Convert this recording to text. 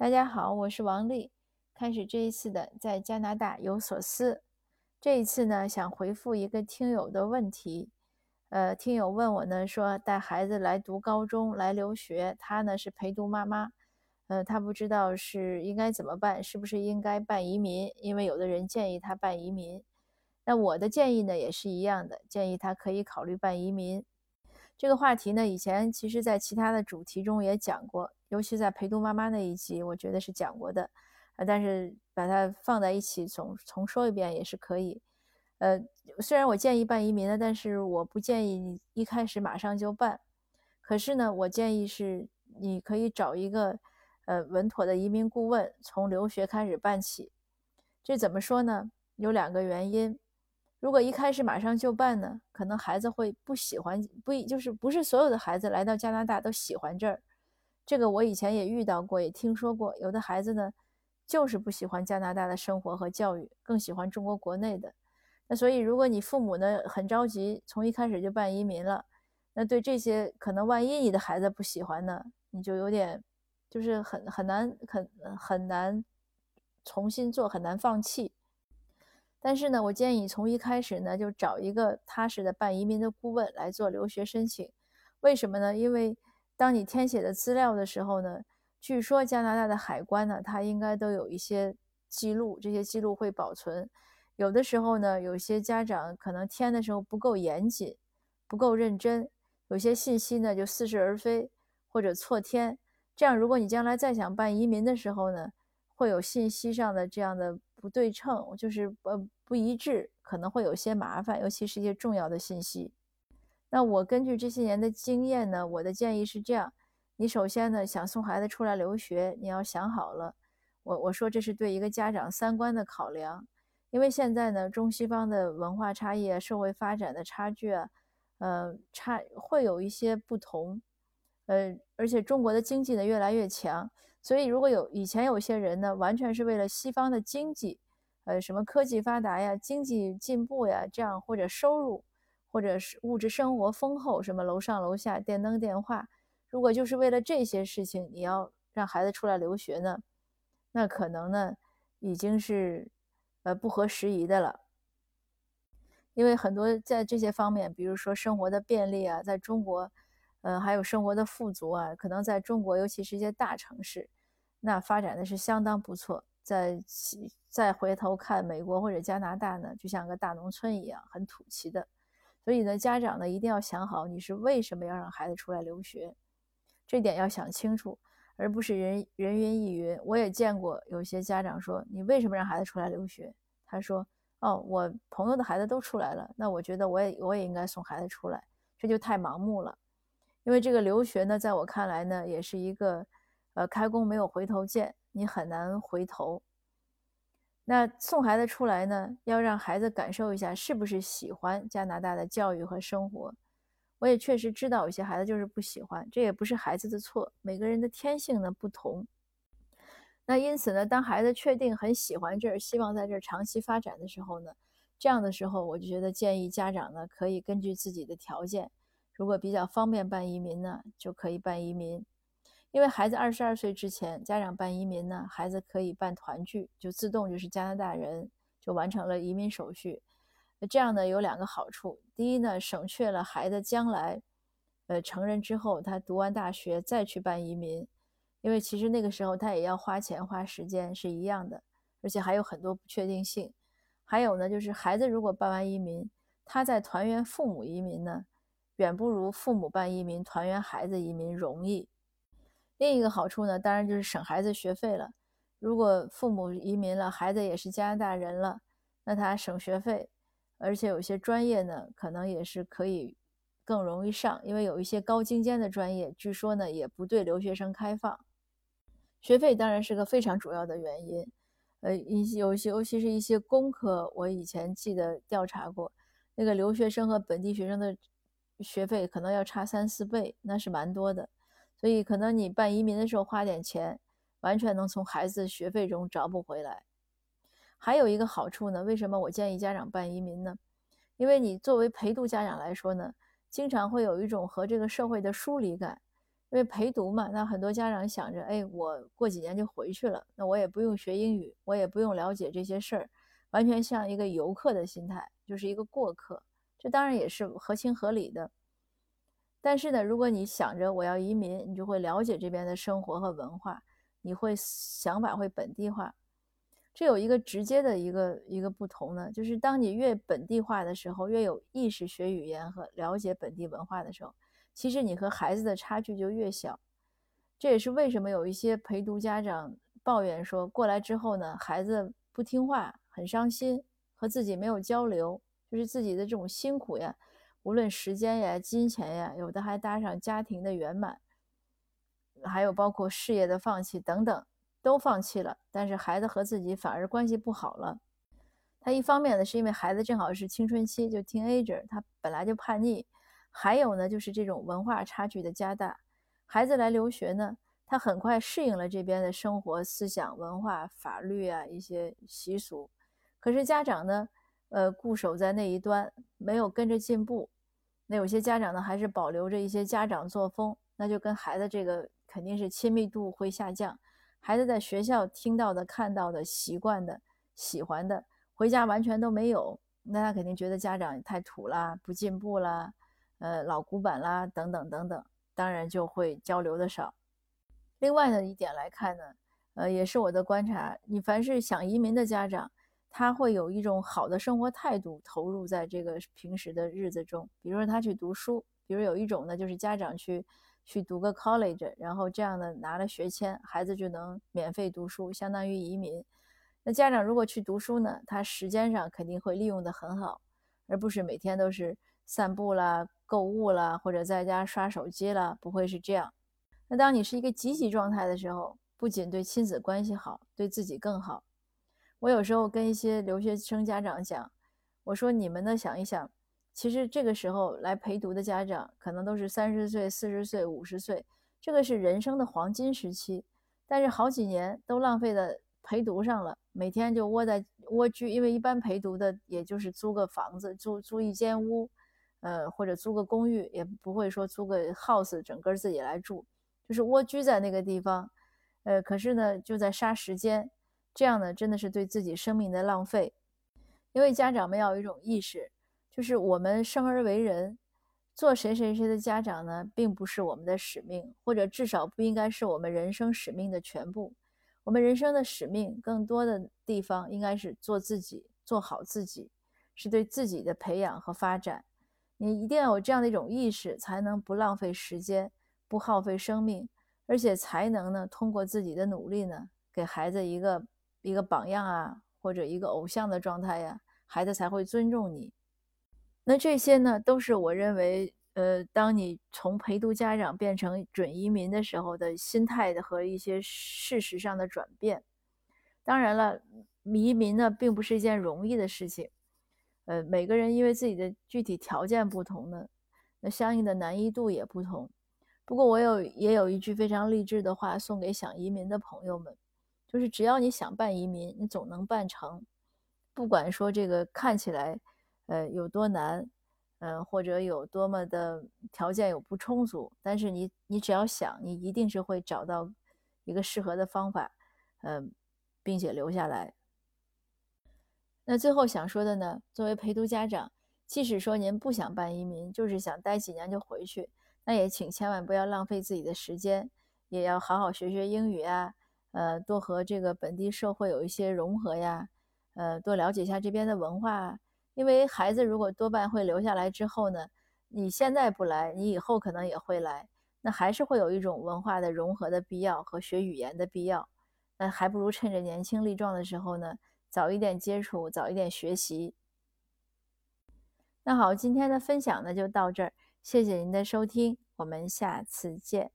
大家好，我是王丽。开始这一次的在加拿大有所思。这一次呢，想回复一个听友的问题。呃，听友问我呢，说带孩子来读高中来留学，他呢是陪读妈妈，呃，他不知道是应该怎么办，是不是应该办移民？因为有的人建议他办移民。那我的建议呢也是一样的，建议他可以考虑办移民。这个话题呢，以前其实在其他的主题中也讲过。尤其在陪读妈妈那一集，我觉得是讲过的，啊，但是把它放在一起重重说一遍也是可以。呃，虽然我建议办移民的，但是我不建议你一开始马上就办。可是呢，我建议是你可以找一个呃稳妥的移民顾问，从留学开始办起。这怎么说呢？有两个原因。如果一开始马上就办呢，可能孩子会不喜欢，不就是不是所有的孩子来到加拿大都喜欢这儿。这个我以前也遇到过，也听说过，有的孩子呢，就是不喜欢加拿大的生活和教育，更喜欢中国国内的。那所以，如果你父母呢很着急，从一开始就办移民了，那对这些可能万一你的孩子不喜欢呢，你就有点，就是很很难很很难重新做，很难放弃。但是呢，我建议从一开始呢就找一个踏实的办移民的顾问来做留学申请。为什么呢？因为当你填写的资料的时候呢，据说加拿大的海关呢，它应该都有一些记录，这些记录会保存。有的时候呢，有些家长可能填的时候不够严谨，不够认真，有些信息呢就似是而非或者错填。这样，如果你将来再想办移民的时候呢，会有信息上的这样的不对称，就是呃不一致，可能会有些麻烦，尤其是一些重要的信息。那我根据这些年的经验呢，我的建议是这样：你首先呢想送孩子出来留学，你要想好了。我我说这是对一个家长三观的考量，因为现在呢中西方的文化差异啊、社会发展的差距啊，呃差会有一些不同，呃而且中国的经济呢越来越强，所以如果有以前有些人呢完全是为了西方的经济，呃什么科技发达呀、经济进步呀这样或者收入。或者是物质生活丰厚，什么楼上楼下、电灯电话，如果就是为了这些事情，你要让孩子出来留学呢，那可能呢已经是呃不合时宜的了。因为很多在这些方面，比如说生活的便利啊，在中国，呃还有生活的富足啊，可能在中国，尤其是一些大城市，那发展的是相当不错。在再回头看美国或者加拿大呢，就像个大农村一样，很土气的。所以呢，家长呢一定要想好，你是为什么要让孩子出来留学，这点要想清楚，而不是人人云亦云。我也见过有些家长说：“你为什么让孩子出来留学？”他说：“哦，我朋友的孩子都出来了，那我觉得我也我也应该送孩子出来。”这就太盲目了，因为这个留学呢，在我看来呢，也是一个呃开弓没有回头箭，你很难回头。那送孩子出来呢，要让孩子感受一下是不是喜欢加拿大的教育和生活。我也确实知道有些孩子就是不喜欢，这也不是孩子的错，每个人的天性呢不同。那因此呢，当孩子确定很喜欢这儿，希望在这儿长期发展的时候呢，这样的时候我就觉得建议家长呢可以根据自己的条件，如果比较方便办移民呢，就可以办移民。因为孩子二十二岁之前，家长办移民呢，孩子可以办团聚，就自动就是加拿大人，就完成了移民手续。这样呢有两个好处：第一呢，省却了孩子将来，呃，成人之后他读完大学再去办移民，因为其实那个时候他也要花钱花时间是一样的，而且还有很多不确定性。还有呢，就是孩子如果办完移民，他在团圆父母移民呢，远不如父母办移民团圆孩子移民容易。另一个好处呢，当然就是省孩子学费了。如果父母移民了，孩子也是加拿大人了，那他省学费，而且有些专业呢，可能也是可以更容易上，因为有一些高精尖的专业，据说呢也不对留学生开放。学费当然是个非常主要的原因。呃，一些有些尤其是一些工科，我以前记得调查过，那个留学生和本地学生的学费可能要差三四倍，那是蛮多的。所以，可能你办移民的时候花点钱，完全能从孩子学费中找补回来。还有一个好处呢，为什么我建议家长办移民呢？因为你作为陪读家长来说呢，经常会有一种和这个社会的疏离感。因为陪读嘛，那很多家长想着，哎，我过几年就回去了，那我也不用学英语，我也不用了解这些事儿，完全像一个游客的心态，就是一个过客。这当然也是合情合理的。但是呢，如果你想着我要移民，你就会了解这边的生活和文化，你会想法会本地化。这有一个直接的一个一个不同呢，就是当你越本地化的时候，越有意识学语言和了解本地文化的时候。其实你和孩子的差距就越小，这也是为什么有一些陪读家长抱怨说，过来之后呢，孩子不听话，很伤心，和自己没有交流，就是自己的这种辛苦呀，无论时间呀、金钱呀，有的还搭上家庭的圆满，还有包括事业的放弃等等，都放弃了，但是孩子和自己反而关系不好了。他一方面呢，是因为孩子正好是青春期，就 teenager，他本来就叛逆。还有呢，就是这种文化差距的加大。孩子来留学呢，他很快适应了这边的生活、思想、文化、法律啊一些习俗。可是家长呢，呃，固守在那一端，没有跟着进步。那有些家长呢，还是保留着一些家长作风，那就跟孩子这个肯定是亲密度会下降。孩子在学校听到的、看到的、习惯的、喜欢的，回家完全都没有，那他肯定觉得家长太土啦，不进步啦。呃，老古板啦，等等等等，当然就会交流的少。另外呢一点来看呢，呃，也是我的观察，你凡是想移民的家长，他会有一种好的生活态度投入在这个平时的日子中。比如说他去读书，比如有一种呢，就是家长去去读个 college，然后这样呢拿了学签，孩子就能免费读书，相当于移民。那家长如果去读书呢，他时间上肯定会利用的很好，而不是每天都是散步啦。购物啦，或者在家刷手机啦，不会是这样。那当你是一个积极状态的时候，不仅对亲子关系好，对自己更好。我有时候跟一些留学生家长讲，我说你们呢想一想，其实这个时候来陪读的家长，可能都是三十岁、四十岁、五十岁，这个是人生的黄金时期。但是好几年都浪费在陪读上了，每天就窝在蜗居，因为一般陪读的也就是租个房子，租租一间屋。呃，或者租个公寓，也不会说租个 house，整个自己来住，就是蜗居在那个地方。呃，可是呢，就在杀时间，这样呢，真的是对自己生命的浪费。因为家长们要有一种意识，就是我们生而为人，做谁谁谁的家长呢，并不是我们的使命，或者至少不应该是我们人生使命的全部。我们人生的使命，更多的地方应该是做自己，做好自己，是对自己的培养和发展。你一定要有这样的一种意识，才能不浪费时间，不耗费生命，而且才能呢，通过自己的努力呢，给孩子一个一个榜样啊，或者一个偶像的状态呀，孩子才会尊重你。那这些呢，都是我认为，呃，当你从陪读家长变成准移民的时候的心态的和一些事实上的转变。当然了，移民呢，并不是一件容易的事情。呃，每个人因为自己的具体条件不同呢，那相应的难易度也不同。不过我有也有一句非常励志的话送给想移民的朋友们，就是只要你想办移民，你总能办成。不管说这个看起来，呃，有多难，呃，或者有多么的条件有不充足，但是你你只要想，你一定是会找到一个适合的方法，嗯，并且留下来。那最后想说的呢，作为陪读家长，即使说您不想办移民，就是想待几年就回去，那也请千万不要浪费自己的时间，也要好好学学英语啊，呃，多和这个本地社会有一些融合呀，呃，多了解一下这边的文化。因为孩子如果多半会留下来之后呢，你现在不来，你以后可能也会来，那还是会有一种文化的融合的必要和学语言的必要。那还不如趁着年轻力壮的时候呢。早一点接触，早一点学习。那好，今天的分享呢就到这儿，谢谢您的收听，我们下次见。